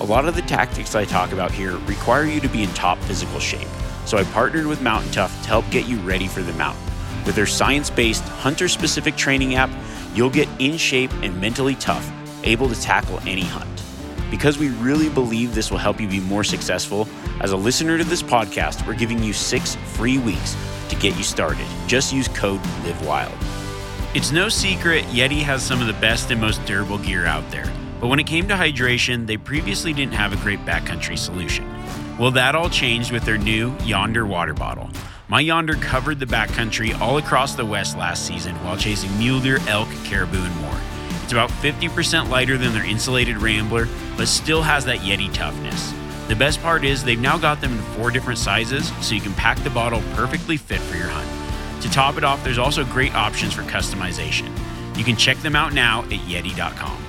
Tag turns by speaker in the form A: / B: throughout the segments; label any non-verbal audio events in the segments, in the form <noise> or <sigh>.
A: A lot of the tactics I talk about here require you to be in top physical shape, so I partnered with Mountain Tough to help get you ready for the mountain. With their science based, hunter specific training app, you'll get in shape and mentally tough, able to tackle any hunt. Because we really believe this will help you be more successful, as a listener to this podcast, we're giving you six free weeks to get you started. Just use code LIVEWILD. It's no secret Yeti has some of the best and most durable gear out there. But when it came to hydration, they previously didn't have a great backcountry solution. Well, that all changed with their new Yonder water bottle. My Yonder covered the backcountry all across the West last season while chasing mule deer, elk, caribou, and more. It's about 50% lighter than their insulated Rambler, but still has that Yeti toughness. The best part is they've now got them in four different sizes, so you can pack the bottle perfectly fit for your hunt. To top it off, there's also great options for customization. You can check them out now at Yeti.com.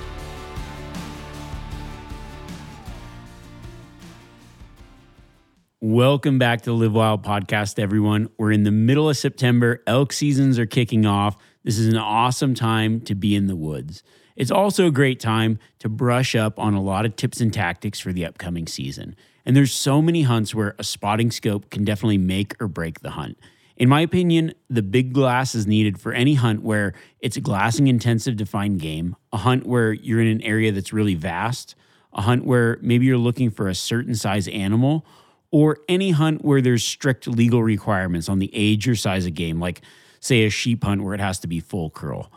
A: Welcome back to the Live Wild podcast, everyone. We're in the middle of September. Elk seasons are kicking off. This is an awesome time to be in the woods. It's also a great time to brush up on a lot of tips and tactics for the upcoming season. And there's so many hunts where a spotting scope can definitely make or break the hunt. In my opinion, the big glass is needed for any hunt where it's a glassing intensive to find game, a hunt where you're in an area that's really vast, a hunt where maybe you're looking for a certain size animal, or any hunt where there's strict legal requirements on the age or size of game, like, say, a sheep hunt where it has to be full curl.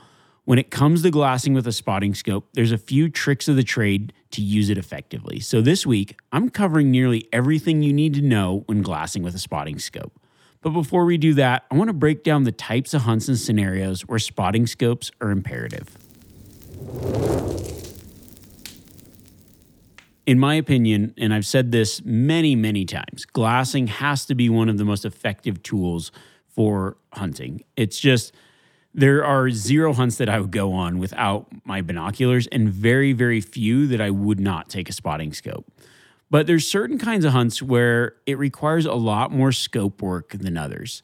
A: When it comes to glassing with a spotting scope, there's a few tricks of the trade to use it effectively. So this week, I'm covering nearly everything you need to know when glassing with a spotting scope. But before we do that, I want to break down the types of hunts and scenarios where spotting scopes are imperative. In my opinion, and I've said this many, many times, glassing has to be one of the most effective tools for hunting. It's just, there are zero hunts that I would go on without my binoculars, and very, very few that I would not take a spotting scope. But there's certain kinds of hunts where it requires a lot more scope work than others.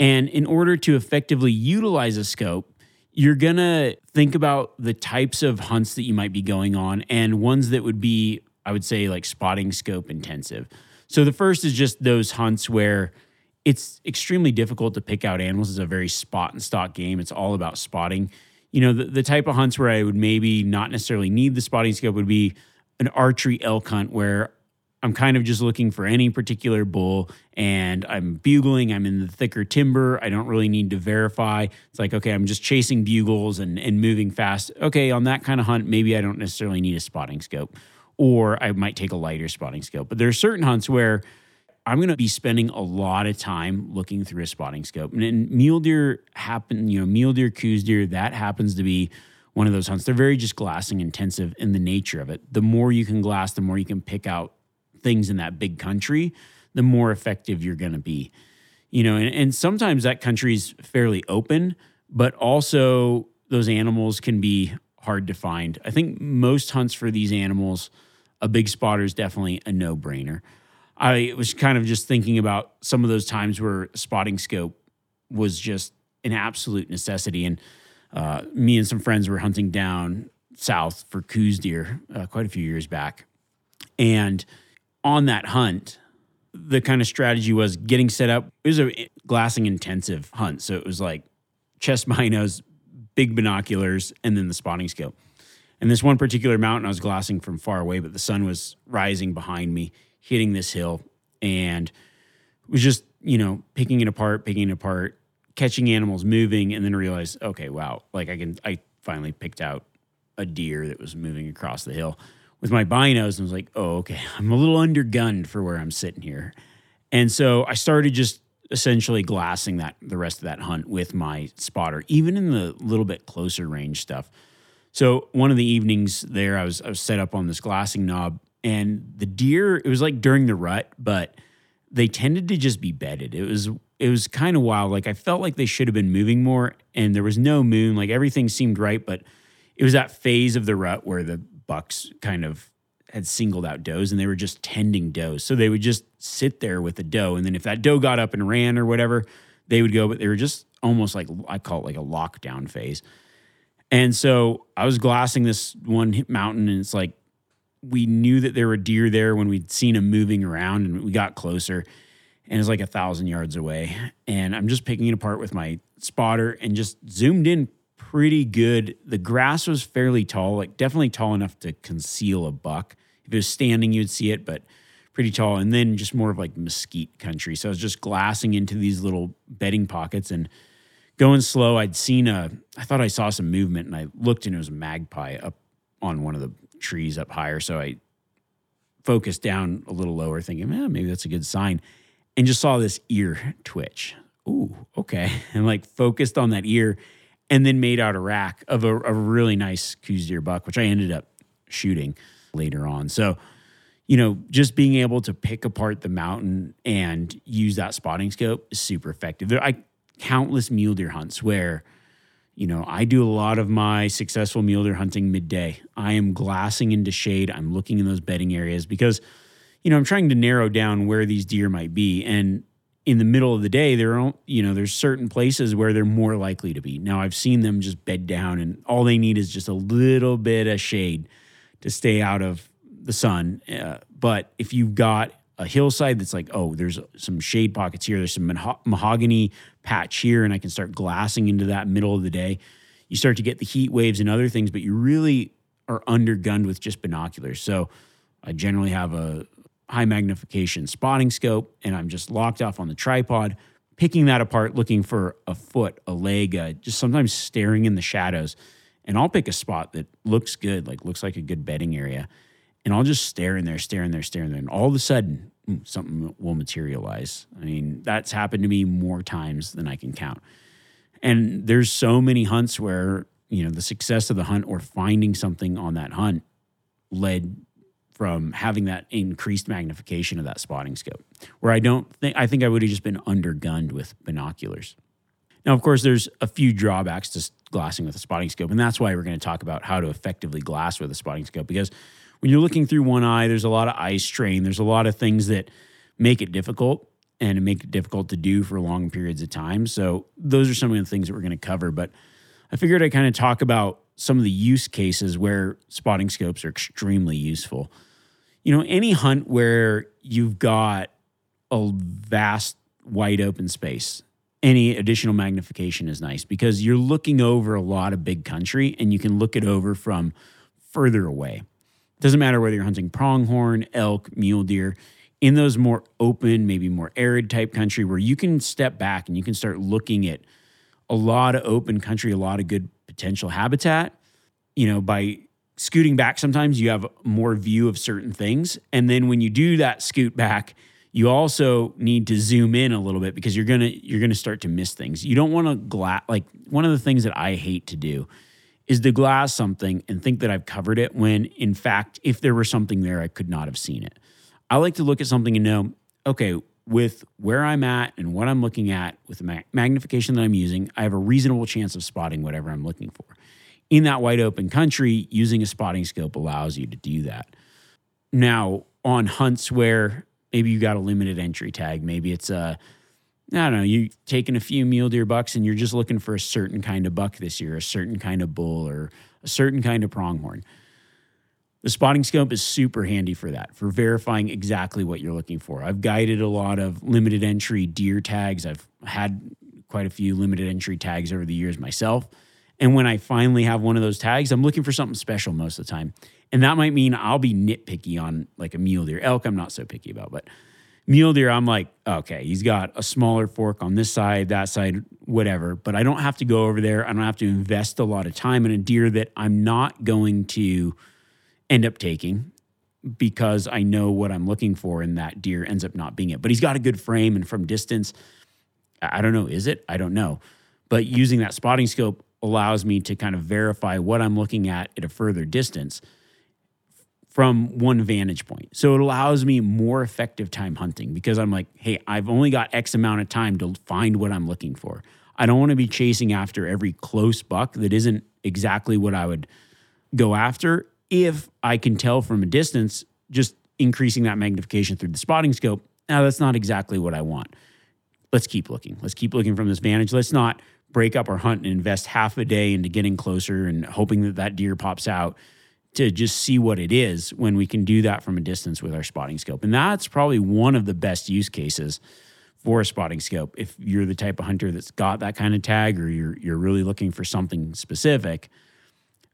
A: And in order to effectively utilize a scope, you're going to think about the types of hunts that you might be going on and ones that would be, I would say, like spotting scope intensive. So the first is just those hunts where it's extremely difficult to pick out animals. It's a very spot and stock game. It's all about spotting. You know, the, the type of hunts where I would maybe not necessarily need the spotting scope would be an archery elk hunt where I'm kind of just looking for any particular bull and I'm bugling, I'm in the thicker timber. I don't really need to verify. It's like, okay, I'm just chasing bugles and, and moving fast. Okay, on that kind of hunt, maybe I don't necessarily need a spotting scope or I might take a lighter spotting scope. But there are certain hunts where I'm going to be spending a lot of time looking through a spotting scope. And, and mule deer happen, you know, mule deer, Coues deer, that happens to be one of those hunts. They're very just glassing intensive in the nature of it. The more you can glass, the more you can pick out things in that big country, the more effective you're going to be. You know, and, and sometimes that country is fairly open, but also those animals can be hard to find. I think most hunts for these animals, a big spotter is definitely a no brainer. I was kind of just thinking about some of those times where spotting scope was just an absolute necessity. And uh, me and some friends were hunting down south for Coues deer uh, quite a few years back. And on that hunt, the kind of strategy was getting set up. It was a glassing intensive hunt. So it was like chest <laughs> binos, big binoculars, and then the spotting scope. And this one particular mountain, I was glassing from far away, but the sun was rising behind me, hitting this hill. and was just, you know, picking it apart, picking it apart, catching animals moving, and then realized, okay, wow, like I can, I finally picked out a deer that was moving across the hill with my binos and was like, oh, okay, I'm a little undergunned for where I'm sitting here. And so I started just essentially glassing that the rest of that hunt with my spotter, even in the little bit closer range stuff. So one of the evenings there, I was I was set up on this glassing knob, and the deer. It was like during the rut, but they tended to just be bedded. It was it was kind of wild. Like I felt like they should have been moving more, and there was no moon. Like everything seemed right, but it was that phase of the rut where the bucks kind of had singled out does and they were just tending does. So they would just sit there with the doe. And then if that doe got up and ran or whatever, they would go, but they were just almost like, I call it like a lockdown phase. And so I was glassing this one mountain and it's like, we knew that there were deer there when we'd seen them moving around and we got closer and it's like a thousand yards away. And I'm just picking it apart with my spotter and just zoomed in pretty good. The grass was fairly tall, like definitely tall enough to conceal a buck. If it was standing, you'd see it, but pretty tall. And then just more of like mesquite country. So I was just glassing into these little bedding pockets and going slow. I'd seen a, I thought I saw some movement and I looked and it was a magpie up on one of the trees up higher. So I focused down a little lower, thinking, eh, maybe that's a good sign. And just saw this ear twitch. Ooh, okay. <laughs> And like focused on that ear and then made out a rack of a, a really nice Coues deer buck, which I ended up shooting later on. So, you know, just being able to pick apart the mountain and use that spotting scope is super effective. There, I countless mule deer hunts where, you know, I do a lot of my successful mule deer hunting midday. I am glassing into shade. I'm looking in those bedding areas because, you know, I'm trying to narrow down where these deer might be. And in the middle of the day, there are you know there's certain places where they're more likely to be. Now I've seen them just bed down, and all they need is just a little bit of shade to stay out of the sun. Uh, but if you've got a hillside that's like, oh, there's some shade pockets here, there's some mahogany patch here, and I can start glassing into that middle of the day. You start to get the heat waves and other things, but you really are undergunned with just binoculars. So I generally have a high magnification spotting scope, and I'm just locked off on the tripod, picking that apart, looking for a foot, a leg, uh, just sometimes staring in the shadows. And I'll pick a spot that looks good, like looks like a good bedding area. And I'll just stare in there, stare in there, stare in there. And all of a sudden, hmm, something will materialize. I mean, that's happened to me more times than I can count. And there's so many hunts where, you know, the success of the hunt or finding something on that hunt led from having that increased magnification of that spotting scope. Where I don't think I think I would have just been undergunned with binoculars. Now, of course, there's a few drawbacks to glassing with a spotting scope, and that's why we're going to talk about how to effectively glass with a spotting scope. Because when you're looking through one eye, there's a lot of eye strain. There's a lot of things that make it difficult and make it difficult to do for long periods of time. So those are some of the things that we're going to cover. But I figured I'd kind of talk about some of the use cases where spotting scopes are extremely useful you know, any hunt where you've got a vast, wide open space, any additional magnification is nice because you're looking over a lot of big country and you can look it over from further away. It doesn't matter whether you're hunting pronghorn, elk, mule deer, in those more open, maybe more arid type country where you can step back and you can start looking at a lot of open country, a lot of good potential habitat, you know, by scooting back sometimes you have more view of certain things. And then when you do that scoot back you also need to zoom in a little bit because you're gonna you're gonna start to miss things. You don't want to glass like one of the things that i hate to do is to glass something and think that i've covered it when in fact if there were something there i could not have seen it. I like to look at something and know okay with where i'm at and what i'm looking at with the magnification that i'm using i have a reasonable chance of spotting whatever i'm looking for in that wide open country, using a spotting scope allows you to do that. Now, on hunts where maybe you got a limited entry tag, maybe it's a I don't know, you taking a few mule deer bucks and you're just looking for a certain kind of buck this year, a certain kind of bull or a certain kind of pronghorn. The spotting scope is super handy for that, for verifying exactly what you're looking for. I've guided a lot of limited entry deer tags. I've had quite a few limited entry tags over the years myself. And when I finally have one of those tags, I'm looking for something special most of the time. And that might mean I'll be nitpicky on like a mule deer. Elk, I'm not so picky about, but Mule deer, I'm like, okay, he's got a smaller fork on this side, that side, whatever. But I don't have to go over there. I don't have to invest a lot of time in a deer that I'm not going to end up taking because I know what I'm looking for, and that deer ends up not being it. But he's got a good frame, and from distance, I don't know, is it? I don't know. But using that spotting scope allows me to kind of verify what I'm looking at at a further distance from one vantage point. So it allows me more effective time hunting because I'm like, hey, I've only got X amount of time to find what I'm looking for. I don't want to be chasing after every close buck that isn't exactly what I would go after if I can tell from a distance, just increasing that magnification through the spotting scope. Now, that's not exactly what I want. Let's keep looking. Let's keep looking from this vantage. Let's not break up our hunt and invest half a day into getting closer and hoping that that deer pops out to just see what it is when we can do that from a distance with our spotting scope. And that's probably one of the best use cases for a spotting scope. If you're the type of hunter that's got that kind of tag or you're you're really looking for something specific,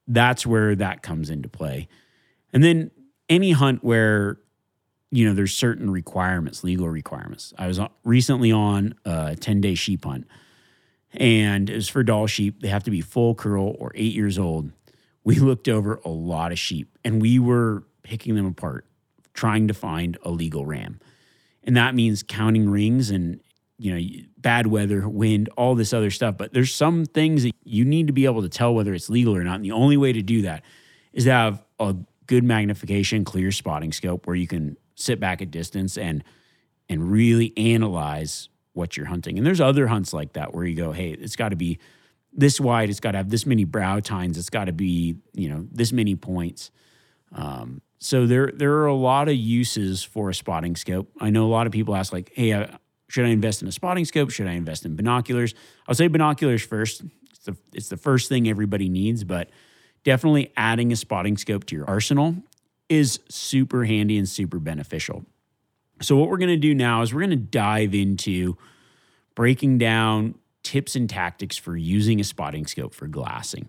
A: that's where that comes into play. And then any hunt where you know there's certain requirements, legal requirements. I was recently on a 10-day sheep hunt and was for Dall sheep. They have to be full curl or 8 years old we looked over a lot of sheep and we were picking them apart, trying to find a legal ram. And that means counting rings and, you know, bad weather, wind, all this other stuff. But there's some things that you need to be able to tell whether it's legal or not. And the only way to do that is to have a good magnification, clear spotting scope where you can sit back at distance and and really analyze what you're hunting. And there's other hunts like that where you go, hey, it's got to be this wide. It's got to have this many brow tines. It's got to be you know this many points. Um, so there there are a lot of uses for a spotting scope. I know a lot of people ask like, hey, uh, should I invest in a spotting scope? Should I invest in binoculars? I'll say binoculars first. It's the, it's the first thing everybody needs, but definitely adding a spotting scope to your arsenal is super handy and super beneficial. So what we're going to do now is we're going to dive into breaking down tips and tactics for using a spotting scope for glassing.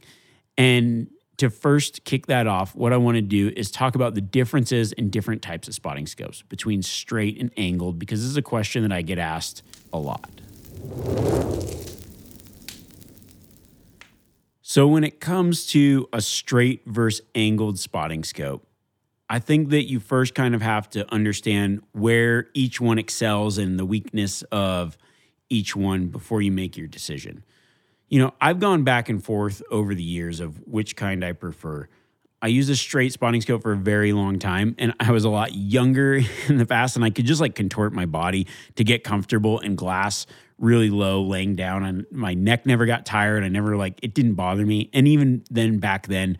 A: And to first kick that off, what I want to do is talk about the differences in different types of spotting scopes between straight and angled, because this is a question that I get asked a lot. So, when it comes to a straight versus angled spotting scope, I think that you first kind of have to understand where each one excels and the weakness of each one before you make your decision. You know, I've gone back and forth over the years of which kind I prefer. I used a straight spotting scope for a very long time, and I was a lot younger <laughs> in the past, and I could just like contort my body to get comfortable and glass really low, laying down, and my neck never got tired. I never like it didn't bother me, and even then back then,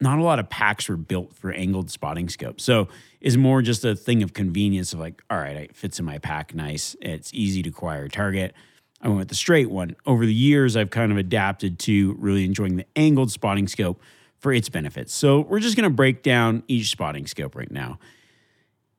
A: not a lot of packs were built for angled spotting scopes. So it's more just a thing of convenience of like, all right, it fits in my pack nice. It's easy to acquire target. I went with the straight one. Over the years, I've kind of adapted to really enjoying the angled spotting scope for its benefits. So we're just going to break down each spotting scope right now.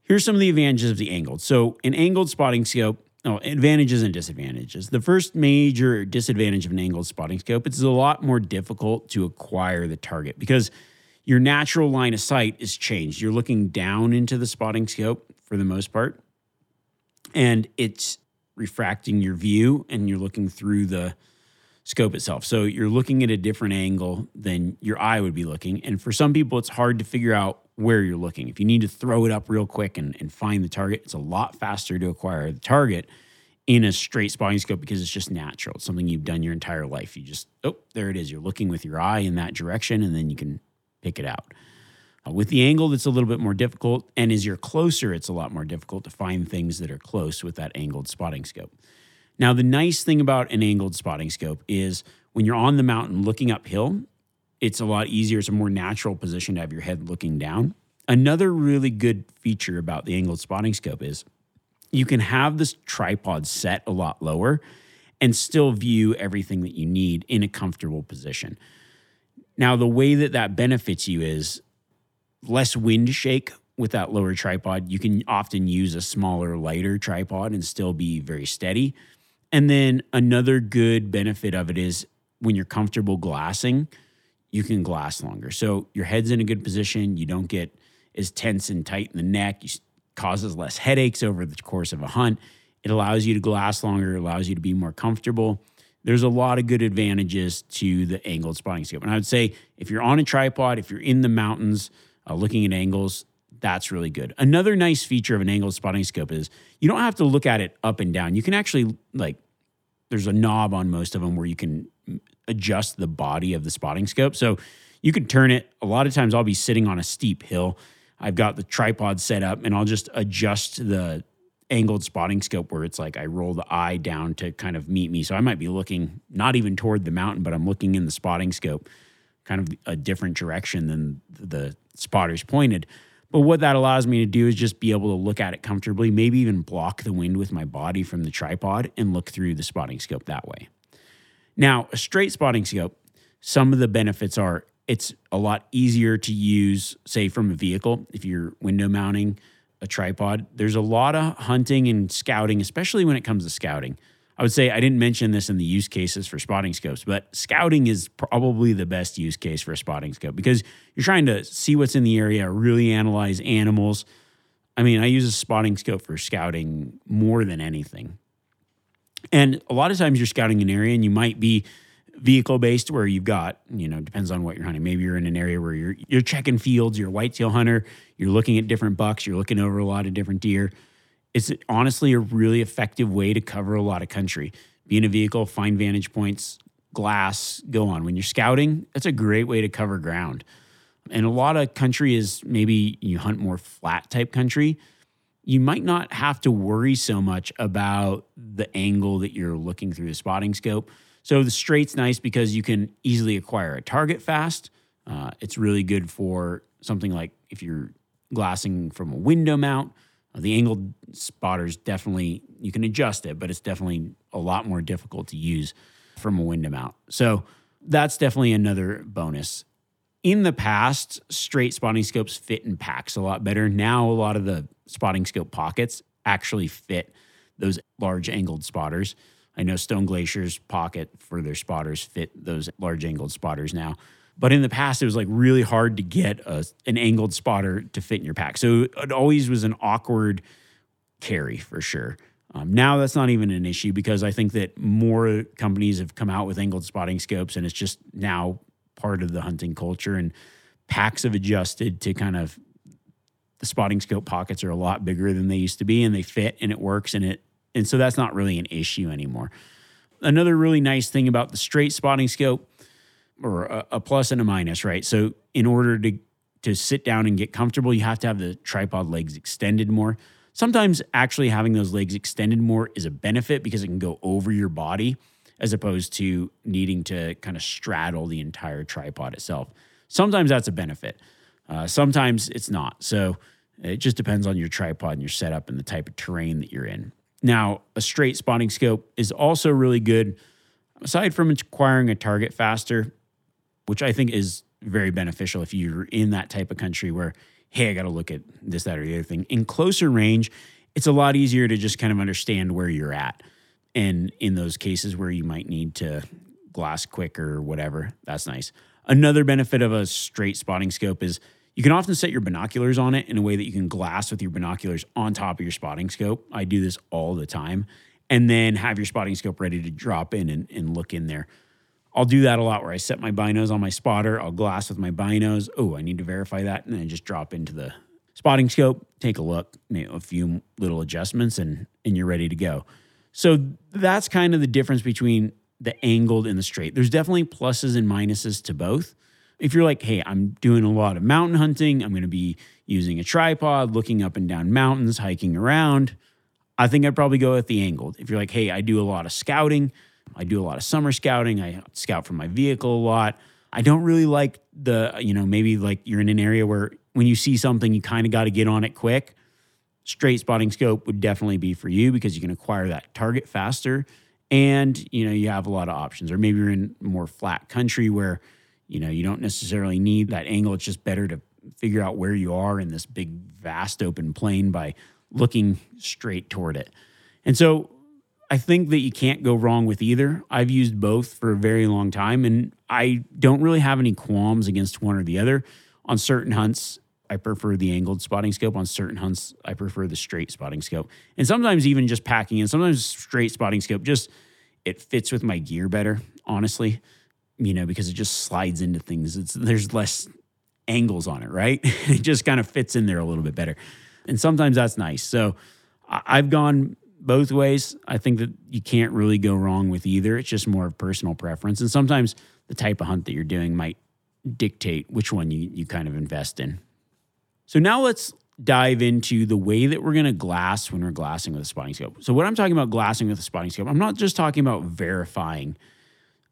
A: Here's some of the advantages of the angled. So an angled spotting scope, oh, advantages and disadvantages. The first major disadvantage of an angled spotting scope, it's a lot more difficult to acquire the target because – your natural line of sight is changed. You're looking down into the spotting scope for the most part, and it's refracting your view, and you're looking through the scope itself. So you're looking at a different angle than your eye would be looking. And for some people, it's hard to figure out where you're looking. If you need to throw it up real quick and, and find the target, it's a lot faster to acquire the target in a straight spotting scope because it's just natural. It's something you've done your entire life. You just, oh, there it is. You're looking with your eye in that direction, and then you can pick it out. Uh, with the angle, it's a little bit more difficult. And as you're closer, it's a lot more difficult to find things that are close with that angled spotting scope. Now, the nice thing about an angled spotting scope is when you're on the mountain looking uphill, it's a lot easier. It's a more natural position to have your head looking down. Another really good feature about the angled spotting scope is you can have this tripod set a lot lower and still view everything that you need in a comfortable position. Now, the way that that benefits you is less wind shake with that lower tripod. You can often use a smaller, lighter tripod and still be very steady. And then another good benefit of it is when you're comfortable glassing, you can glass longer. So your head's in a good position. You don't get as tense and tight in the neck. Causes less headaches over the course of a hunt. It allows you to glass longer, it allows you to be more comfortable. There's a lot of good advantages to the angled spotting scope. And I would say if you're on a tripod, if you're in the mountains uh, looking at angles, that's really good. Another nice feature of an angled spotting scope is you don't have to look at it up and down. You can actually like there's a knob on most of them where you can adjust the body of the spotting scope. So you can turn it. A lot of times I'll be sitting on a steep hill. I've got the tripod set up and I'll just adjust the angled spotting scope where it's like I roll the eye down to kind of meet me. So I might be looking not even toward the mountain, but I'm looking in the spotting scope, kind of a different direction than the spotter's pointed. But what that allows me to do is just be able to look at it comfortably, maybe even block the wind with my body from the tripod and look through the spotting scope that way. Now, a straight spotting scope, some of the benefits are it's a lot easier to use, say, from a vehicle if you're window mounting a tripod. There's a lot of hunting and scouting, especially when it comes to scouting. I would say I didn't mention this in the use cases for spotting scopes, but scouting is probably the best use case for a spotting scope because you're trying to see what's in the area, really analyze animals. I mean, I use a spotting scope for scouting more than anything. And a lot of times you're scouting an area and you might be vehicle based where you've got, you know, depends on what you're hunting. Maybe you're in an area where you're you're checking fields, you're a whitetail hunter, you're looking at different bucks, you're looking over a lot of different deer it's honestly a really effective way to cover a lot of country. Be in a vehicle, find vantage points, glass, go on. When you're scouting, that's a great way to cover ground. And a lot of country is maybe you hunt more flat type country. You might not have to worry so much about the angle that you're looking through the spotting scope. So the straight's nice because you can easily acquire a target fast. Uh, it's really good for something like if you're glassing from a window mount the angled spotters definitely you can adjust it, but it's definitely a lot more difficult to use from a window mount. So that's definitely another bonus. In the past, straight spotting scopes fit in packs a lot better. Now a lot of the spotting scope pockets actually fit those large angled spotters. I know Stone Glacier's pocket for their spotters fit those large angled spotters now. But in the past, it was like really hard to get a, an angled spotter to fit in your pack. So it always was an awkward carry for sure. Um, now that's not even an issue because I think that more companies have come out with angled spotting scopes and it's just now part of the hunting culture. And packs have adjusted to kind of the spotting scope pockets are a lot bigger than they used to be and they fit and it works and it and so that's not really an issue anymore. Another really nice thing about the straight spotting scope or a, a plus and a minus, right? So in order to to sit down and get comfortable, you have to have the tripod legs extended more. Sometimes actually having those legs extended more is a benefit because it can go over your body as opposed to needing to kind of straddle the entire tripod itself. Sometimes that's a benefit. Uh, sometimes it's not. So it just depends on your tripod and your setup and the type of terrain that you're in. Now, a straight spotting scope is also really good. Aside from acquiring a target faster, which I think is very beneficial if you're in that type of country where, hey, I got to look at this, that, or the other thing. In closer range, it's a lot easier to just kind of understand where you're at. And in those cases where you might need to glass quicker or whatever, that's nice. Another benefit of a straight spotting scope is you can often set your binoculars on it in a way that you can glass with your binoculars on top of your spotting scope. I do this all the time. And then have your spotting scope ready to drop in and, and look in there. I'll do that a lot where I set my binos on my spotter. I'll glass with my binos. Oh, I need to verify that. And then just drop into the spotting scope, take a look, make a few little adjustments, and, and you're ready to go. So that's kind of the difference between the angled and the straight. There's definitely pluses and minuses to both. If you're like, hey, I'm doing a lot of mountain hunting, I'm going to be using a tripod, looking up and down mountains, hiking around, I think I'd probably go with the angled. If you're like, hey, I do a lot of scouting, I do a lot of summer scouting. I scout from my vehicle a lot. I don't really like the, you know, maybe like you're in an area where when you see something, you kind of got to get on it quick. Straight spotting scope would definitely be for you because you can acquire that target faster and, you know, you have a lot of options. Or maybe you're in more flat country where, you know, you don't necessarily need that angle. It's just better to figure out where you are in this big, vast open plain by looking straight toward it. And so I think that you can't go wrong with either. I've used both for a very long time, and I don't really have any qualms against one or the other. On certain hunts, I prefer the angled spotting scope. On certain hunts, I prefer the straight spotting scope. And sometimes even just packing in, sometimes straight spotting scope just it fits with my gear better, honestly. You know, because it just slides into things. It's there's less angles on it, right? <laughs> it just kind of fits in there a little bit better. And sometimes that's nice. So I've gone both ways. I think that you can't really go wrong with either. It's just more of personal preference. And sometimes the type of hunt that you're doing might dictate which one you, you kind of invest in. So now let's dive into the way that we're going to glass when we're glassing with a spotting scope. So, what I'm talking about glassing with a spotting scope, I'm not just talking about verifying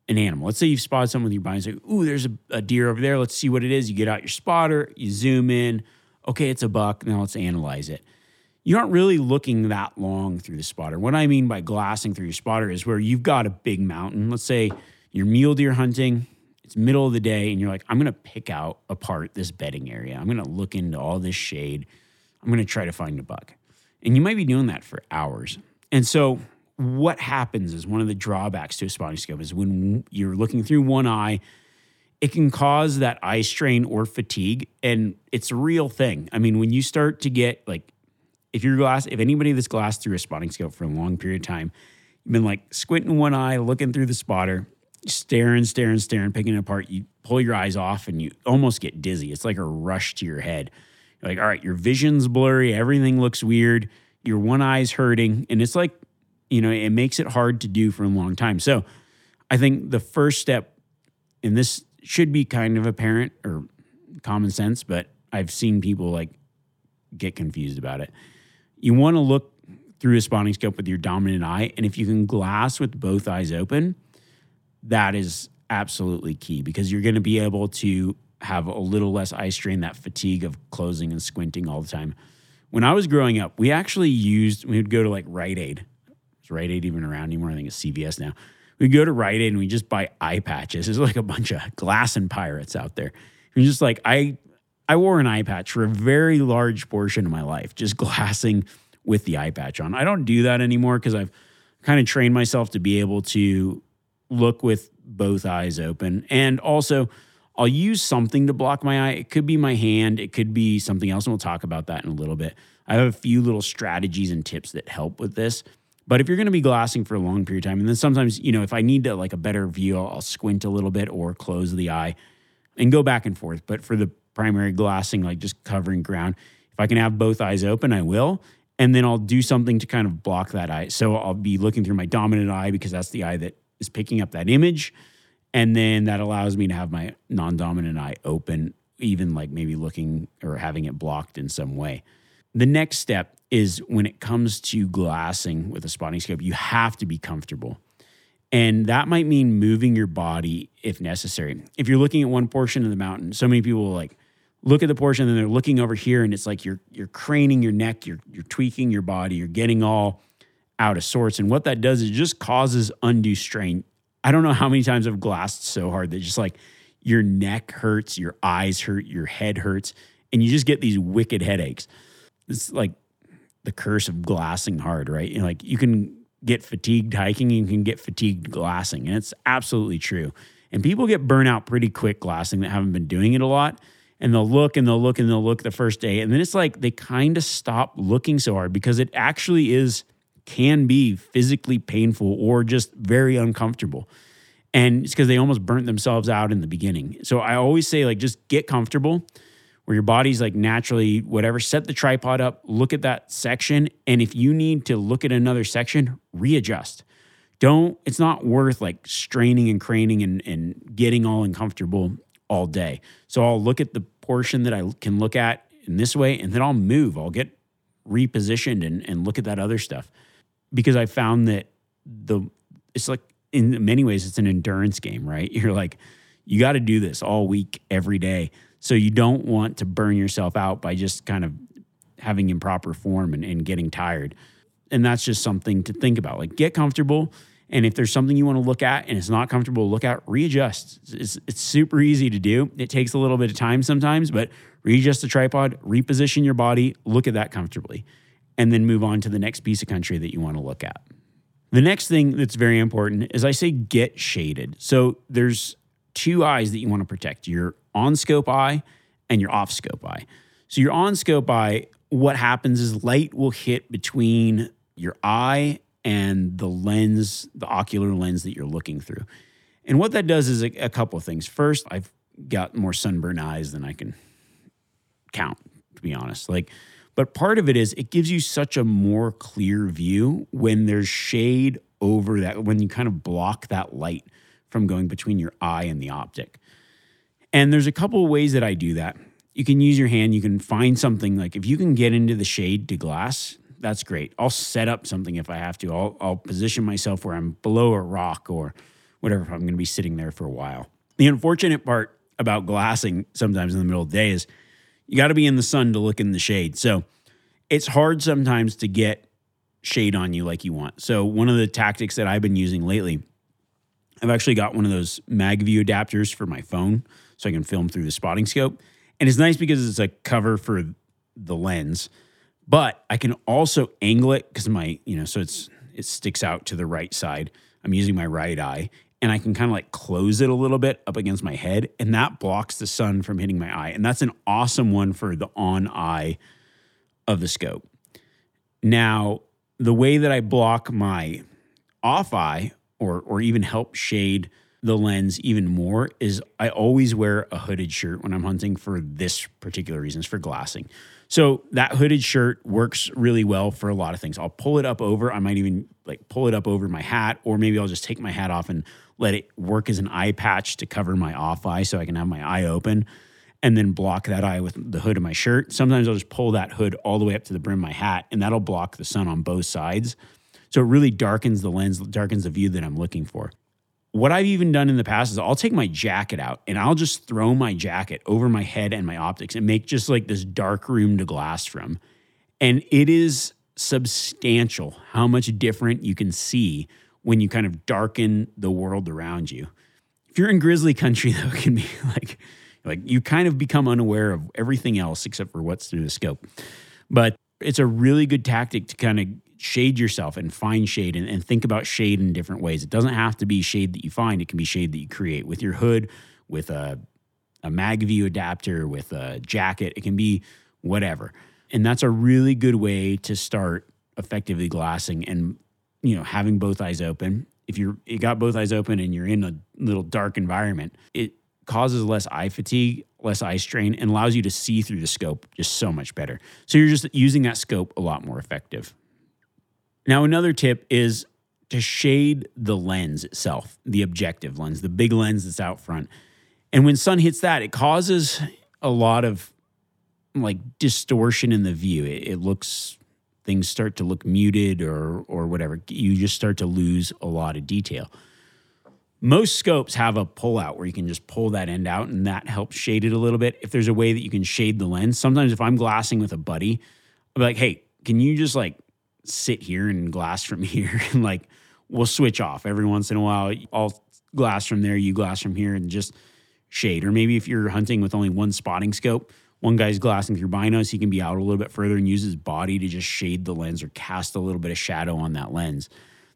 A: an animal. Let's say you've spotted someone with your blind, say, "Ooh, there's a, a, deer over there. Let's see what it is." You get out your spotter, you zoom in. Okay, it's a buck. Now let's analyze it. You aren't really looking that long through the spotter. What I mean by glassing through your spotter is where you've got a big mountain. Let's say you're mule deer hunting it's middle of the day and you're like, I'm going to pick out apart this bedding area. I'm going to look into all this shade. I'm going to try to find a buck. And you might be doing that for hours. And so what happens is one of the drawbacks to a spotting scope is when you're looking through one eye, it can cause that eye strain or fatigue. And it's a real thing. I mean, when you start to get like, if you're glass, if anybody that's glassed through a spotting scope for a long period of time, you've been like squinting one eye, looking through the spotter, staring, staring, staring, picking it apart. You pull your eyes off and you almost get dizzy. It's like a rush to your head. You're like, all right, your vision's blurry, everything looks weird, your one eye's hurting. And it's like, you know, it makes it hard to do for a long time. So I think the first step, and this should be kind of apparent or common sense, but I've seen people like get confused about it. You want to look through a spotting scope with your dominant eye. And if you can glass with both eyes open, that is absolutely key because you're going to be able to have a little less eye strain, that fatigue of closing and squinting all the time. When I was growing up, we actually used, we would go to like Rite Aid. Is Rite Aid even around anymore? I think it's CVS now. We'd go to Rite Aid and we just buy eye patches. <laughs> There's like a bunch of glass and pirates out there. And just like, I, I wore an eye patch for a very large portion of my life, just <laughs> glassing with the eye patch on. I don't do that anymore because I've kind of trained myself to be able to look with both eyes open. And also, I'll use something to block my eye. It could be my hand, it could be something else, and we'll talk about that in a little bit. I have a few little strategies and tips that help with this. But if you're going to be glassing for a long period of time, and then sometimes, you know, if I need to like a better view, I'll squint a little bit or close the eye and go back and forth. But for the primary glassing, like just covering ground, if I can have both eyes open, I will. And then I'll do something to kind of block that eye. So I'll be looking through my dominant eye because that's the eye that is picking up that image. And then that allows me to have my non dominant eye open, even like maybe looking or having it blocked in some way. The next step is when it comes to glassing with a spotting scope, you have to be comfortable. And that might mean moving your body if necessary. If you're looking at one portion of the mountain, so many people like look at the portion and they're looking over here and it's like you're you're craning your neck, you're you're tweaking your body, you're getting all out of sorts. And what that does is just causes undue strain. I don't know how many times I've glassed so hard that just like your neck hurts, your eyes hurt, your head hurts, and you just get these wicked headaches. It's like the curse of glassing hard, right? You know, like you can get fatigued hiking, you can get fatigued glassing, and it's absolutely true. And people get burnout pretty quick glassing that haven't been doing it a lot. And they'll look and they'll look and they'll look the first day. And then it's like they kind of stop looking so hard because it actually is can be physically painful or just very uncomfortable. And it's because they almost burnt themselves out in the beginning. So I always say, like, just get comfortable where your body's like naturally whatever. Set the tripod up, look at that section. And if you need to look at another section, readjust. Don't, it's not worth like straining and craning and, and getting all uncomfortable all day. So I'll look at the portion that I can look at in this way and then I'll move. I'll get repositioned and, and look at that other stuff because I found that the it's like in many ways it's an endurance game, right? <laughs> You're like you got to do this all week every day. So you don't want to burn yourself out by just kind of having improper form and, and getting tired. And that's just something to think about. Like get comfortable. And if there's something you want to look at and it's not comfortable to look at, readjust. It's, it's super easy to do. It takes a little bit of time sometimes, but readjust the tripod, reposition your body, look at that comfortably and then move on to the next piece of country that you want to look at. The next thing that's very important is I say get shaded. So there's two eyes that you want to protect your on scope eye and your off scope eye. So your on scope eye, what happens is light will hit between your eye and the lens, the ocular lens that you're looking through. And what that does is a, a couple of things. First, I've got more sunburned eyes than I can count, to be honest. Like, but part of it is it gives you such a more clear view when there's shade over that, when you kind of block that light from going between your eye and the optic. And there's a couple of ways that I do that. You can use your hand, you can find something like if you can get into the shade to glass, that's great. I'll set up something if I have to. I'll, I'll position myself where I'm below a rock or whatever if I'm going to be sitting there for a while. The unfortunate part about glassing sometimes in the middle of the day is you got to be in the sun to look in the shade. So it's hard sometimes to get shade on you like you want. So one of the tactics that I've been using lately, I've actually got one of those MagView adapters for my phone so I can film through the spotting scope. And it's nice because it's a cover for the lens, but I can also angle it because my, you know, so it's it sticks out to the right side. I'm using my right eye and I can kind of like close it a little bit up against my head, and that blocks the sun from hitting my eye. And that's an awesome one for the on eye of the scope. Now, the way that I block my off eye or, or even help shade the lens even more is I always wear a hooded shirt when I'm hunting for this particular reason, reasons for glassing. So that hooded shirt works really well for a lot of things. I'll pull it up over, I might even like pull it up over my hat, or maybe I'll just take my hat off and let it work as an eye patch to cover my off eye so I can have my eye open and then block that eye with the hood of my shirt. Sometimes I'll just pull that hood all the way up to the brim of my hat and that'll block the sun on both sides. So it really darkens the lens, darkens the view that I'm looking for. What I've even done in the past is I'll take my jacket out and I'll just throw my jacket over my head and my optics and make just like this dark room to glass from. And it is substantial how much different you can see when you kind of darken the world around you. If you're in grizzly country, <laughs> though, it can be like like you kind of become unaware of everything else except for what's through the scope. But it's a really good tactic to kind of shade yourself and find shade and, and think about shade in different ways. It doesn't have to be shade that you find, it can be shade that you create with your hood, with a, a MagView adapter, with a jacket. It can be whatever. And that's a really good way to start effectively glassing and you know, having both eyes open, if you're you got both eyes open and you're in a little dark environment, it causes less eye fatigue, less eye strain, and allows you to see through the scope just so much better. So you're just using that scope a lot more effective. Now, another tip is to shade the lens itself, the objective lens, the big lens that's out front. And when sun hits that, it causes a lot of like distortion in the view. It, it looks things start to look muted or or whatever. You just start to lose a lot of detail. Most scopes have a pull out where you can just pull that end out and that helps shade it a little bit. If there's a way that you can shade the lens, sometimes if I'm glassing with a buddy, I'll be like, hey, can you just like sit here and glass from <laughs> here? and like we'll switch off every once in a while. I'll glass from there, you glass from here, and just shade. Or maybe if you're hunting with only one spotting scope, one guy's glassing through binos, he can be out a little bit further and use his body to just shade the lens or cast a little bit of shadow on that lens.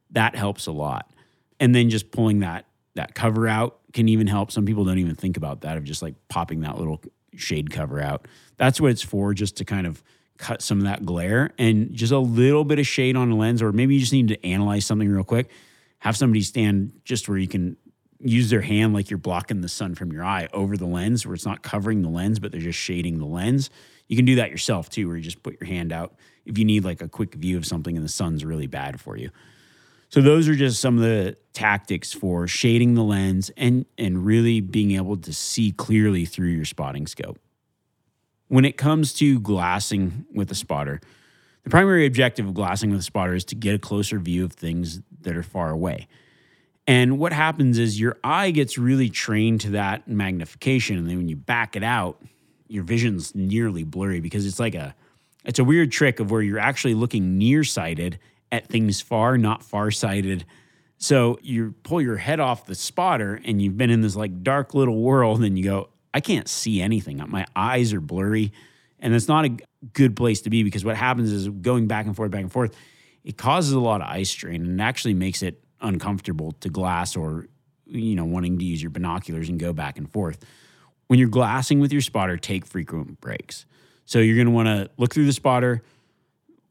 A: That helps a lot. And then just pulling that that cover out can even help. Some people don't even think about that of just like popping that little shade cover out. That's what it's for, just to kind of cut some of that glare and just a little bit of shade on the lens, or maybe you just need to analyze something real quick. Have somebody stand just where you can use their hand like you're blocking the sun from your eye over the lens where it's not covering the lens, but they're just shading the lens. You can do that yourself too, where you just put your hand out if you need like a quick view of something and the sun's really bad for you. So those are just some of the tactics for shading the lens and and really being able to see clearly through your spotting scope. When it comes to glassing with a spotter, the primary objective of glassing with a spotter is to get a closer view of things that are far away. And what happens is your eye gets really trained to that magnification. And then when you back it out, your vision's nearly blurry because it's like a it's a weird trick of where you're actually looking nearsighted at things far, not farsighted. So you pull your head off the spotter and you've been in this like dark little world and you go, I can't see anything. Uh, my eyes are blurry. And it's not a good place to be because what happens is going back and forth, back and forth, it causes a lot of eye strain and actually makes it uncomfortable to glass or you know wanting to use your binoculars and go back and forth when you're glassing with your spotter take frequent breaks So you're going to want to look through the spotter,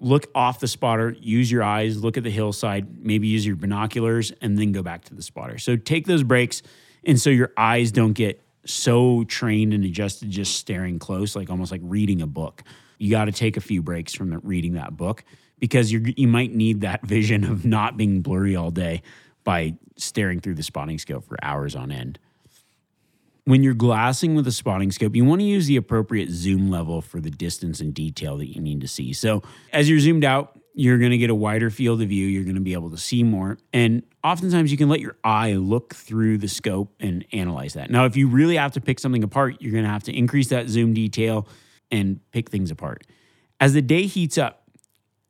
A: look off the spotter, use your eyes, look at the hillside, maybe use your binoculars, and then go back to the spotter. So take those breaks, and so your eyes don't get so trained and adjusted just staring close, like almost like reading a book. You got to take a few breaks from the, reading that book because you you might need that vision of not being blurry all day by staring through the spotting scope for hours on end. When you're glassing with a spotting scope, you want to use the appropriate zoom level for the distance and detail that you need to see. So, as you're zoomed out, you're going to get a wider field of view. You're going to be able to see more. And oftentimes, you can let your eye look through the scope and analyze that. Now, if you really have to pick something apart, you're going to have to increase that zoom detail and pick things apart. As the day heats up,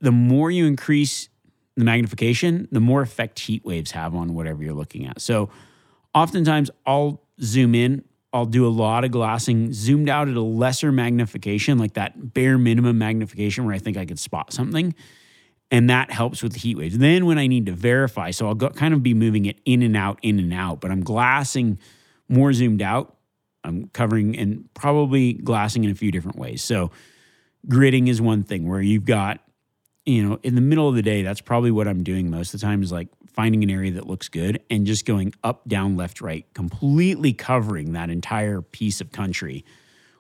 A: the more you increase the magnification, the more effect heat waves have on whatever you're looking at. So, oftentimes, I'll zoom in I'll do a lot of glassing zoomed out at a lesser magnification, like that bare minimum magnification where I think I could spot something. And that helps with the heat waves. Then when I need to verify, so I'll go, kind of be moving it in and out, in and out, but I'm glassing more zoomed out. I'm covering and probably glassing in a few different ways. So gridding is one thing where you've got, you know, in the middle of the day, that's probably what I'm doing most of the time is like finding an area that looks good and just going up, down, left, right, completely covering that entire piece of country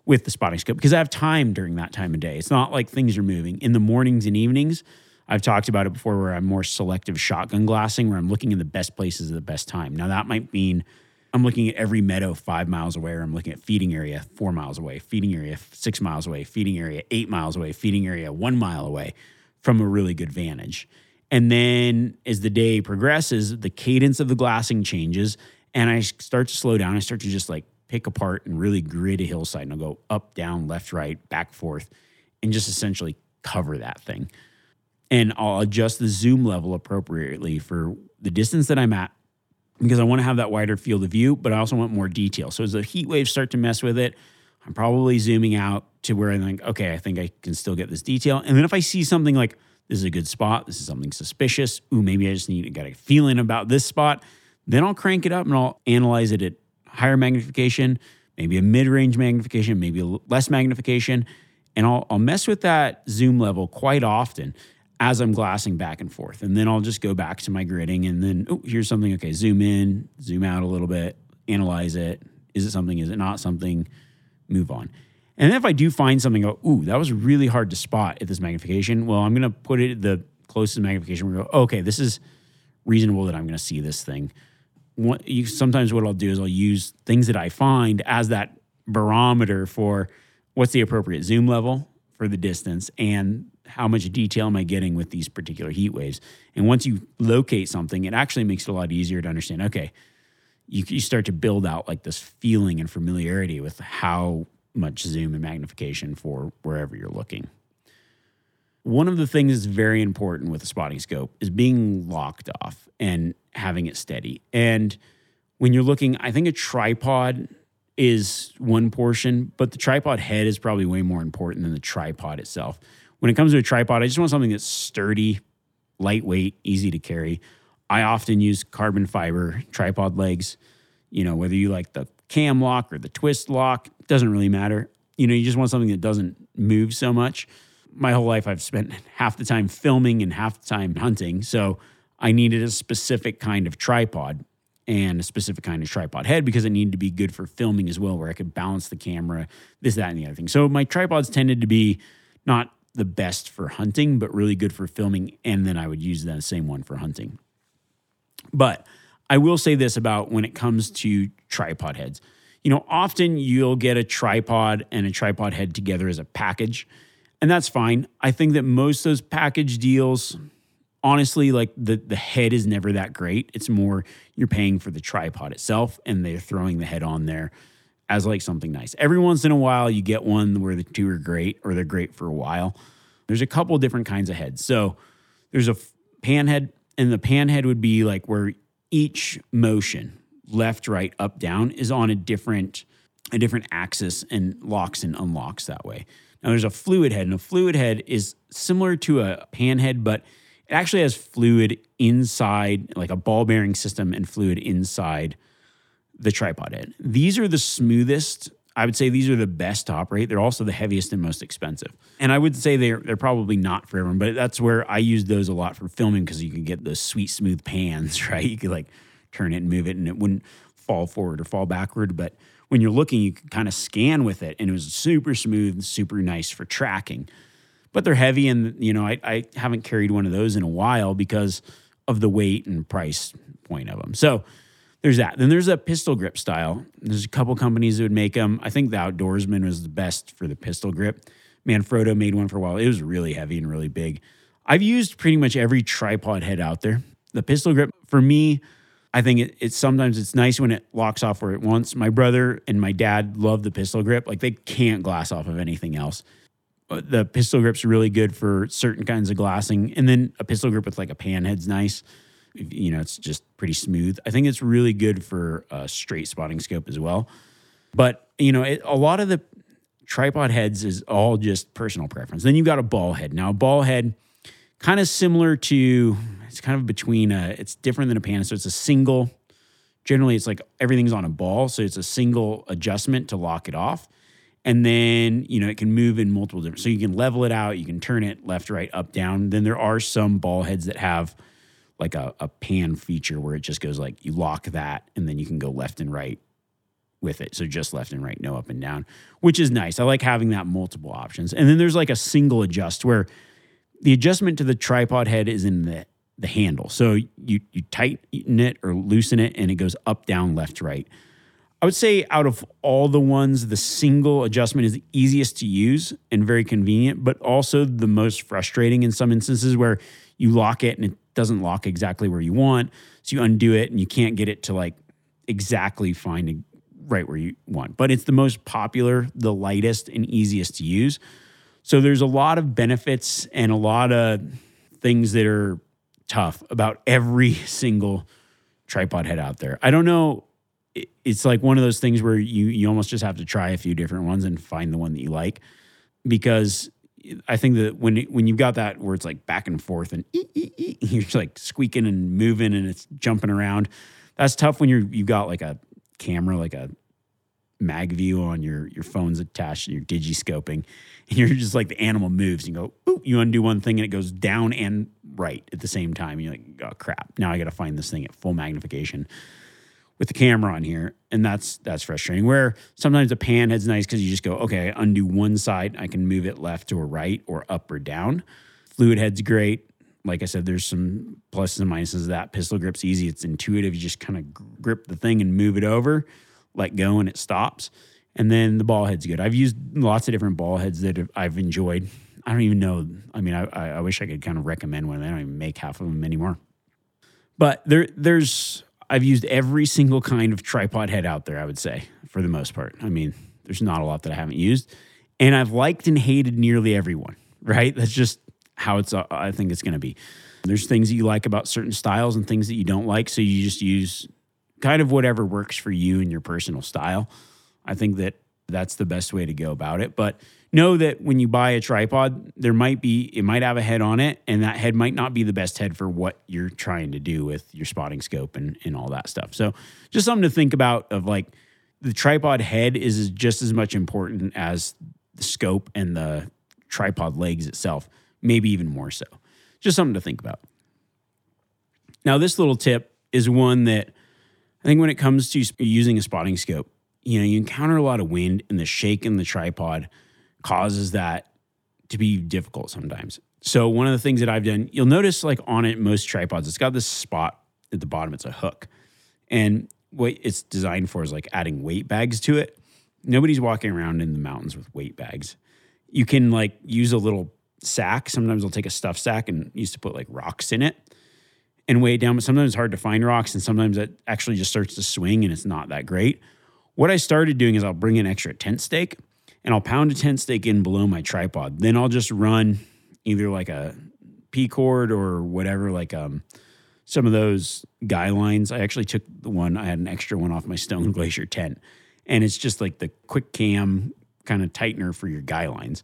A: with the spotting scope because I have time during that time of day. It's not like things are moving. In the mornings and evenings, I've talked about it before where I'm more selective shotgun glassing, where I'm looking in the best places at the best time. Now, that might mean I'm looking at every meadow five miles away, or I'm looking at feeding area four miles away, feeding area six miles away, feeding area eight miles away, feeding area one mile away from a really good vantage. And then as the day progresses, the cadence of the glassing changes and I start to slow down. I start to just like pick apart and really grid a hillside and I'll go up, down, left, right, back, forth, and just essentially cover that thing. And I'll adjust the zoom level appropriately for the distance that I'm at because I want to have that wider field of view, but I also want more detail. So as the heat waves start to mess with it, I'm probably zooming out to where I think, okay, I think I can still get this detail. And then if I see something like, this is a good spot. This is something suspicious. Ooh, maybe I just need to get a feeling about this spot. Then I'll crank it up and I'll analyze it at higher magnification, maybe a mid range magnification, maybe less magnification. And I'll, I'll mess with that zoom level quite often as I'm glassing back and forth. And then I'll just go back to my gridding and then, oh, here's something. Okay, zoom in, zoom out a little bit, analyze it. Is it something? Is it not something? Move on. And then if I do find something, go, ooh, that was really hard to spot at this magnification. Well, I'm going to put it at the closest magnification. We go, okay, this is reasonable that I'm going to see this thing. What, you, sometimes what I'll do is I'll use things that I find as that barometer for what's the appropriate zoom level for the distance and how much detail am I getting with these particular heat waves. And once you locate something, it actually makes it a lot easier to understand. Okay, you, you start to build out like this feeling and familiarity with how much zoom and magnification for wherever you're looking. One of the things that's very important with a spotting scope is being locked off and having it steady. And when you're looking, I think a tripod is one portion, but the tripod head is probably way more important than the tripod itself. When it comes to a tripod, I just want something that's sturdy, lightweight, easy to carry. I often use carbon fiber tripod legs. You know, whether you like the cam lock or the twist lock, it doesn't really matter. You know, you just want something that doesn't move so much. My whole life, I've spent half the time filming and half the time hunting. So I needed a specific kind of tripod and a specific kind of tripod head because it needed to be good for filming as well, where I could balance the camera, this, that, and the other thing. So my tripods tended to be not the best for hunting, but really good for filming. And then I would use that same one for hunting. But I will say this about when it comes to tripod heads. You know, often you'll get a tripod and a tripod head together as a package, and that's fine. I think that most those package deals, honestly, like the the head is never that great. It's more you're paying for the tripod itself, and they're throwing the head on there as like something nice. Every once in a while, you get one where the two are great or they're great for a while. There's a couple different kinds of heads. So there's a pan head, and the pan head would be like where each motion, left, right, up, down, is on a different a different axis and locks and unlocks that way. Now there's a fluid head, and a fluid head is similar to a pan head, but it actually has fluid inside, like a ball bearing system and fluid inside the tripod head. These are the smoothest I would say these are the best to operate. They're also the heaviest and most expensive. And I would say they're they're probably not for everyone, but that's where I use those a lot for filming because you can get those sweet smooth pans, <laughs> right? You could like turn it and move it and it wouldn't fall forward or fall backward. But when you're looking, you can kind of scan with it and it was super smooth, super nice for tracking. But they're heavy and you know, I, I haven't carried one of those in a while because of the weight and price point of them. So there's that. Then there's a pistol grip style. There's a couple companies that would make them. I think the Outdoorsman was the best for the pistol grip. Manfrotto made one for a while. It was really heavy and really big. I've used pretty much every tripod head out there. The pistol grip for me, I think it, it's sometimes it's nice when it locks off where it wants. My brother and my dad love the pistol grip. Like they can't glass off of anything else. The pistol grip's really good for certain kinds of glassing, and then a pistol grip with like a pan head's nice you know, it's just pretty smooth. I think it's really good for a straight spotting scope as well. But, you know, it, a lot of the tripod heads is all just personal preference. Then you've got a ball head. Now, a ball head, kind of similar to, it's kind of between a, it's different than a pan. So it's a single, generally it's like everything's on a ball. So it's a single adjustment to lock it off. And then, you know, it can move in multiple different, so you can level it out, you can turn it left, right, up, down. Then there are some ball heads that have, like a, a pan feature where it just goes like you lock that and then you can go left and right with it. So just left and right, no up and down, which is nice. I like having that multiple options. And then there's like a single adjust where the adjustment to the tripod head is in the the handle. So you you tighten it or loosen it and it goes up, down, left, right. I would say out of all the ones, the single adjustment is the easiest to use and very convenient, but also the most frustrating in some instances where you lock it and it doesn't lock exactly where you want. So you undo it and you can't get it to like exactly find right where you want. But it's the most popular, the lightest, and easiest to use. So there's a lot of benefits and a lot of things that are tough about every <laughs> single tripod head out there. I don't know. It's like one of those things where you you almost just have to try a few different ones and find the one that you like because I think that when when you've got that where it's like back and forth and you're like squeaking and moving and it's jumping around, that's tough when you're you've got like a camera like a mag view on your your phone's attached and you're digiscoping and you're just like the animal moves and you go you undo one thing and it goes down and right at the same time and you're like oh crap. Now I got to find this thing at full magnification with the camera on here, and that's that's frustrating. Where sometimes a pan head's nice because you just go, okay, undo one side, I can move it left or right or up or down. Fluid head's great. Like I said, there's some pluses and minuses of that. Pistol grip's easy. It's intuitive. You just kind of grip the thing and move it over, let go, and it stops. And then the ball head's good. I've used lots of different ball heads that I've enjoyed. I don't even know. I mean, I, I wish I could kind of recommend one. I don't even make half of them anymore. But there, there's I've used every single kind of tripod head out there, I would say, for the most part. I mean, there's not a lot that I haven't used. And I've liked and hated nearly everyone, right? That's just how it's, uh, I think it's going to be. There's things that you like about certain styles and things that you don't like. So you just use kind of whatever works for you and your personal style. I think that that's the best way to go about it. But know that when you buy a tripod, there might be, it might have a head on it, and that head might not be the best head for what you're trying to do with your spotting scope and, and all that stuff. So just something to think about of like the tripod head is just as much important as the scope and the tripod legs itself, maybe even more so. Just something to think about. Now, this little tip is one that I think when it comes to using a spotting scope, you know, you encounter a lot of wind and the shake in the tripod causes that to be difficult sometimes. So one of the things that I've done, you'll notice like on it most tripods, it's got this spot at the bottom. It's a hook, and what it's designed for is like adding weight bags to it. Nobody's walking around in the mountains with weight bags. You can like use a little sack. Sometimes I'll take a stuff sack and used to put like rocks in it and weigh it down. But sometimes it's hard to find rocks, and sometimes it actually just starts to swing and it's not that great. What I started doing is I'll bring an extra tent stake and I'll pound a tent stake in below my tripod. Then I'll just run either like a P cord or whatever, like um, some of those guy lines. I actually took the one, I had an extra one off my Stone <laughs> Glacier tent. And it's just like the quick cam kind of tightener for your guy lines.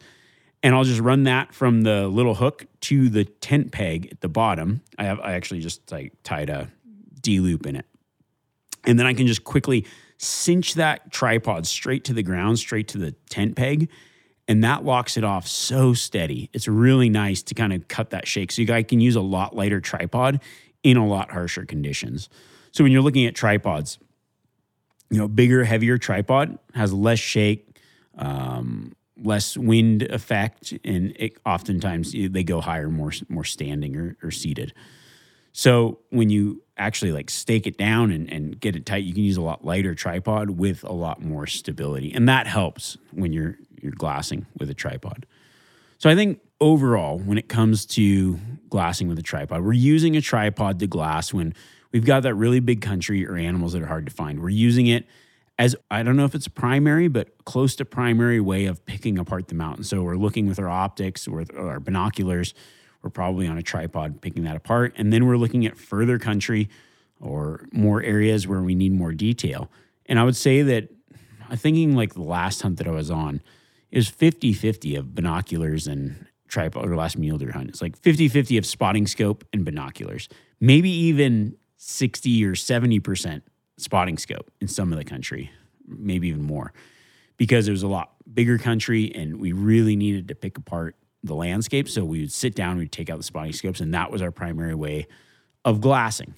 A: And I'll just run that from the little hook to the tent peg at the bottom. I have I actually just like tied a D loop in it. And then I can just quickly cinch that tripod straight to the ground, straight to the tent peg, and that locks it off so steady. It's really nice to kind of cut that shake. So you guys can use a lot lighter tripod in a lot harsher conditions. So when you're looking at tripods, you know, bigger, heavier tripod has less shake, um, less wind effect, and it, oftentimes they go higher, more more standing or, or seated. So when you actually like stake it down and, and get it tight, you can use a lot lighter tripod with a lot more stability. And that helps when you're you're glassing with a tripod. So I think overall, when it comes to glassing with a tripod, we're using a tripod to glass when we've got that really big country or animals that are hard to find. We're using it as I don't know if it's primary, but close to primary way of picking apart the mountain. So we're looking with our optics or our binoculars we're probably on a tripod picking that apart. And then we're looking at further country or more areas where we need more detail. And I would say that I'm thinking like the last hunt that I was on is 50 50 of binoculars and tripod or last mule deer hunt. It's like 50 50 of spotting scope and binoculars, maybe even 60 or 70% spotting scope in some of the country, maybe even more, because it was a lot bigger country and we really needed to pick apart the landscape. So we would sit down, we'd take out the spotting scopes, and that was our primary way of glassing.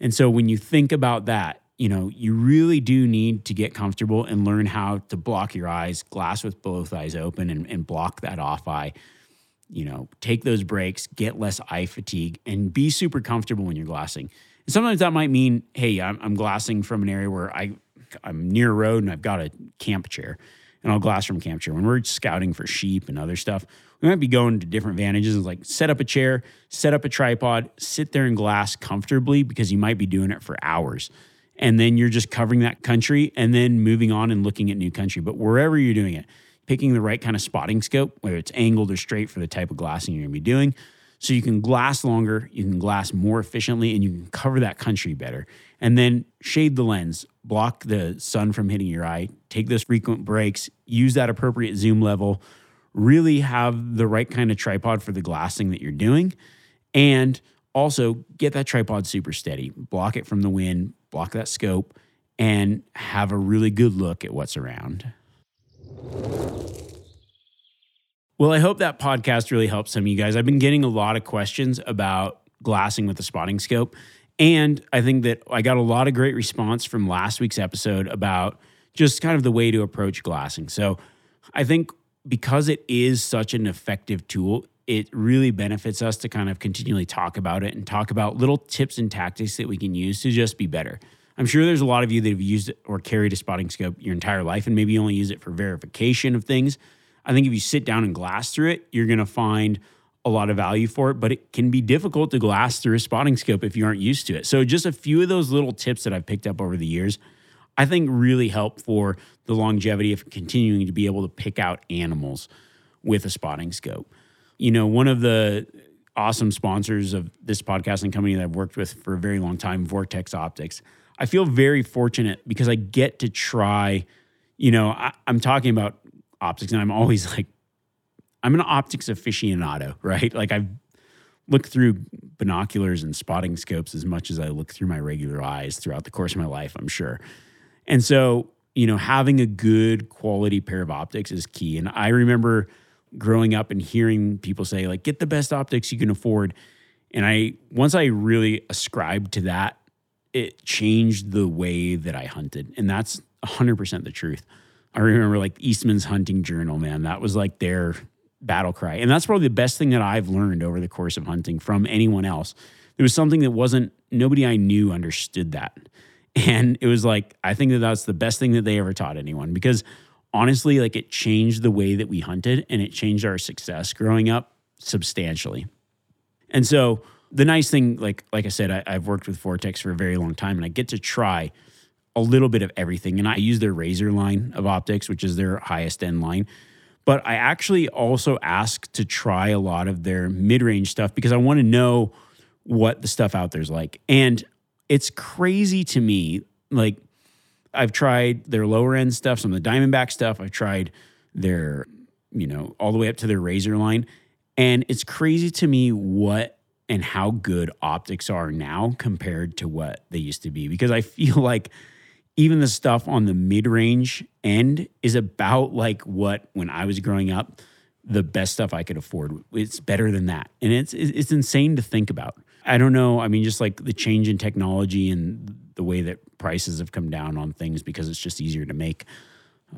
A: And so when you think about that, you know, you really do need to get comfortable and learn how to block your eyes, glass with both eyes open and, and block that off eye. You know, take those breaks, get less eye fatigue, and be super comfortable when you're glassing. And sometimes that might mean, hey, I'm, I'm glassing from an area where I, I'm near a road and I've got a camp chair and I'll glass from camp chair. When we're scouting for sheep and other stuff, we might be going to different vantages and like set up a chair, set up a tripod, sit there and glass comfortably because you might be doing it for hours. And then you're just covering that country and then moving on and looking at new country. But wherever you're doing it, picking the right kind of spotting scope, whether it's angled or straight for the type of glassing you're gonna be doing. So you can glass longer, you can glass more efficiently, and you can cover that country better. And then shade the lens, block the sun from hitting your eye, take those frequent breaks, use that appropriate zoom level, really have the right kind of tripod for the glassing that you're doing. And also get that tripod super steady, block it from the wind, block that scope, and have a really good look at what's around. Well, I hope that podcast really helps some of you guys. I've been getting a lot of questions about glassing with the spotting scope. And I think that I got a lot of great response from last week's episode about just kind of the way to approach glassing. So I think because it is such an effective tool, it really benefits us to kind of continually talk about it and talk about little tips and tactics that we can use to just be better. I'm sure there's a lot of you that have used or carried a spotting scope your entire life and maybe you only use it for verification of things. I think if you sit down and glass through it, you're going to find a lot of value for it, but it can be difficult to glass through a spotting scope if you aren't used to it. So, just a few of those little tips that I've picked up over the years, I think really help for the longevity of continuing to be able to pick out animals with a spotting scope. You know, one of the awesome sponsors of this podcasting company that I've worked with for a very long time, Vortex Optics, I feel very fortunate because I get to try, you know, I, I'm talking about optics, and I'm always like, I'm an optics aficionado, right? Like I've looked through binoculars and spotting scopes as much as I look through my regular eyes throughout the course of my life, I'm sure. And so, you know, having a good quality pair of optics is key. And I remember growing up and hearing people say, like, get the best optics you can afford. And I, once I really ascribed to that, it changed the way that I hunted. And that's 100% the truth. I remember like Eastman's Hunting Journal, man. That was like their battle cry. And that's probably the best thing that I've learned over the course of hunting from anyone else. There was something that wasn't, nobody I knew understood that. And it was like, I think that that's the best thing that they ever taught anyone because honestly, like it changed the way that we hunted and it changed our success growing up substantially. And so the nice thing, like, like I said, I, I've worked with Vortex for a very long time and I get to try a little bit of everything. And I use their Razor line of optics, which is their highest end line. But I actually also ask to try a lot of their mid range stuff because I want to know what the stuff out there is like. And it's crazy to me. Like, I've tried their lower end stuff, some of the Diamondback stuff. I've tried their, you know, all the way up to their Razor line. And it's crazy to me what and how good optics are now compared to what they used to be because I feel <laughs> like even the stuff on the mid range end is about like what when I was growing up, the best stuff I could afford. It's better than that. And it's it's insane to think about. I don't know. I mean, just like the change in technology and the way that prices have come down on things because it's just easier to make.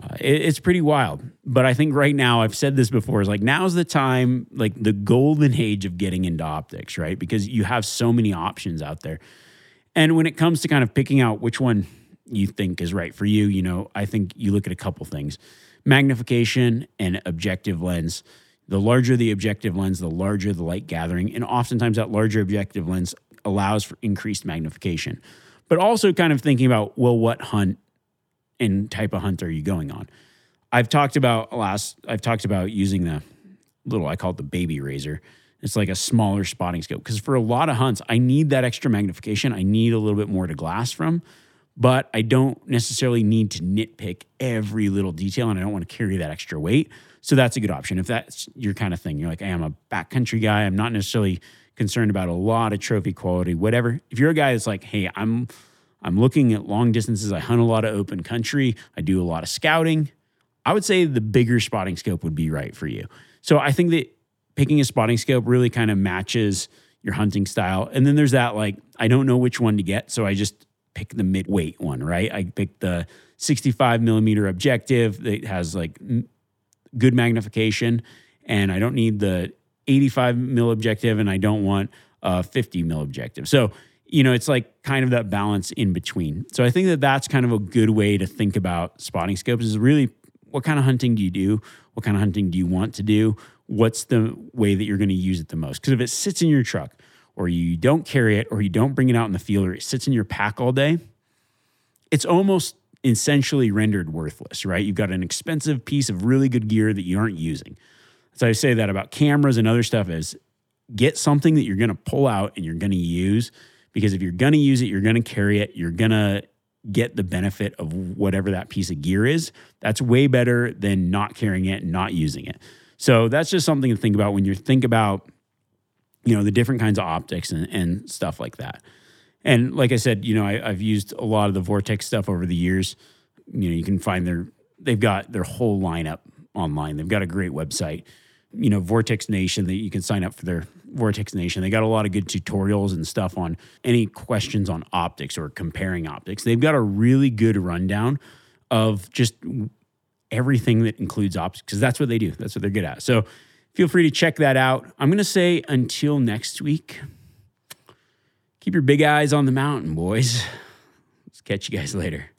A: Uh, it, it's pretty wild. But I think right now, I've said this before, is like now's the time, like the golden age of getting into optics, right? Because you have so many options out there. And when it comes to kind of picking out which one you think is right for you, you know, I think you look at a couple things magnification and objective lens. The larger the objective lens, the larger the light gathering. And oftentimes that larger objective lens allows for increased magnification. But also kind of thinking about, well, what hunt and type of hunt are you going on? I've talked about last, I've talked about using the little, I call it the baby razor. It's like a smaller spotting scope because for a lot of hunts, I need that extra magnification. I need a little bit more to glass from but I don't necessarily need to nitpick every little detail and I don't want to carry that extra weight. So that's a good option. If that's your kind of thing, you're like, hey, I'm a backcountry guy. I'm not necessarily concerned about a lot of trophy quality, whatever. If you're a guy that's like, hey, I'm I'm looking at long distances, I hunt a lot of open country, I do a lot of scouting, I would say the bigger spotting scope would be right for you. So I think that picking a spotting scope really kind of matches your hunting style. And then there's that like, I don't know which one to get. So I just pick the mid-weight one, right? I picked the 65 millimeter objective that has like good magnification, and I don't need the 85 mil objective, and I don't want a 50 mil objective. So you know, it's like kind of that balance in between. So I think that that's kind of a good way to think about spotting scopes is really what kind of hunting do you do? What kind of hunting do you want to do? What's the way that you're going to use it the most? Because if it sits in your truck, or you don't carry it or you don't bring it out in the field or it sits in your pack all day, it's almost essentially rendered worthless, right? You've got an expensive piece of really good gear that you aren't using. So I say that about cameras and other stuff is get something that you're going to pull out and you're going to use because if you're going to use it, you're going to carry it, you're going to get the benefit of whatever that piece of gear is. That's way better than not carrying it and not using it. So that's just something to think about when you think about you know, the different kinds of optics and, and stuff like that. And like I said, you know, I, have used a lot of the Vortex stuff over the years. You know, you can find their, they've got their whole lineup online. They've got a great website, you know, Vortex Nation that you can sign up for their Vortex Nation. They got a lot of good tutorials and stuff on any questions on optics or comparing optics. They've got a really good rundown of just everything that includes optics because that's what they do. That's what they're good at. So feel free to check that out. I'm going to say until next week, keep your big eyes on the mountain, boys. Let's catch you guys later.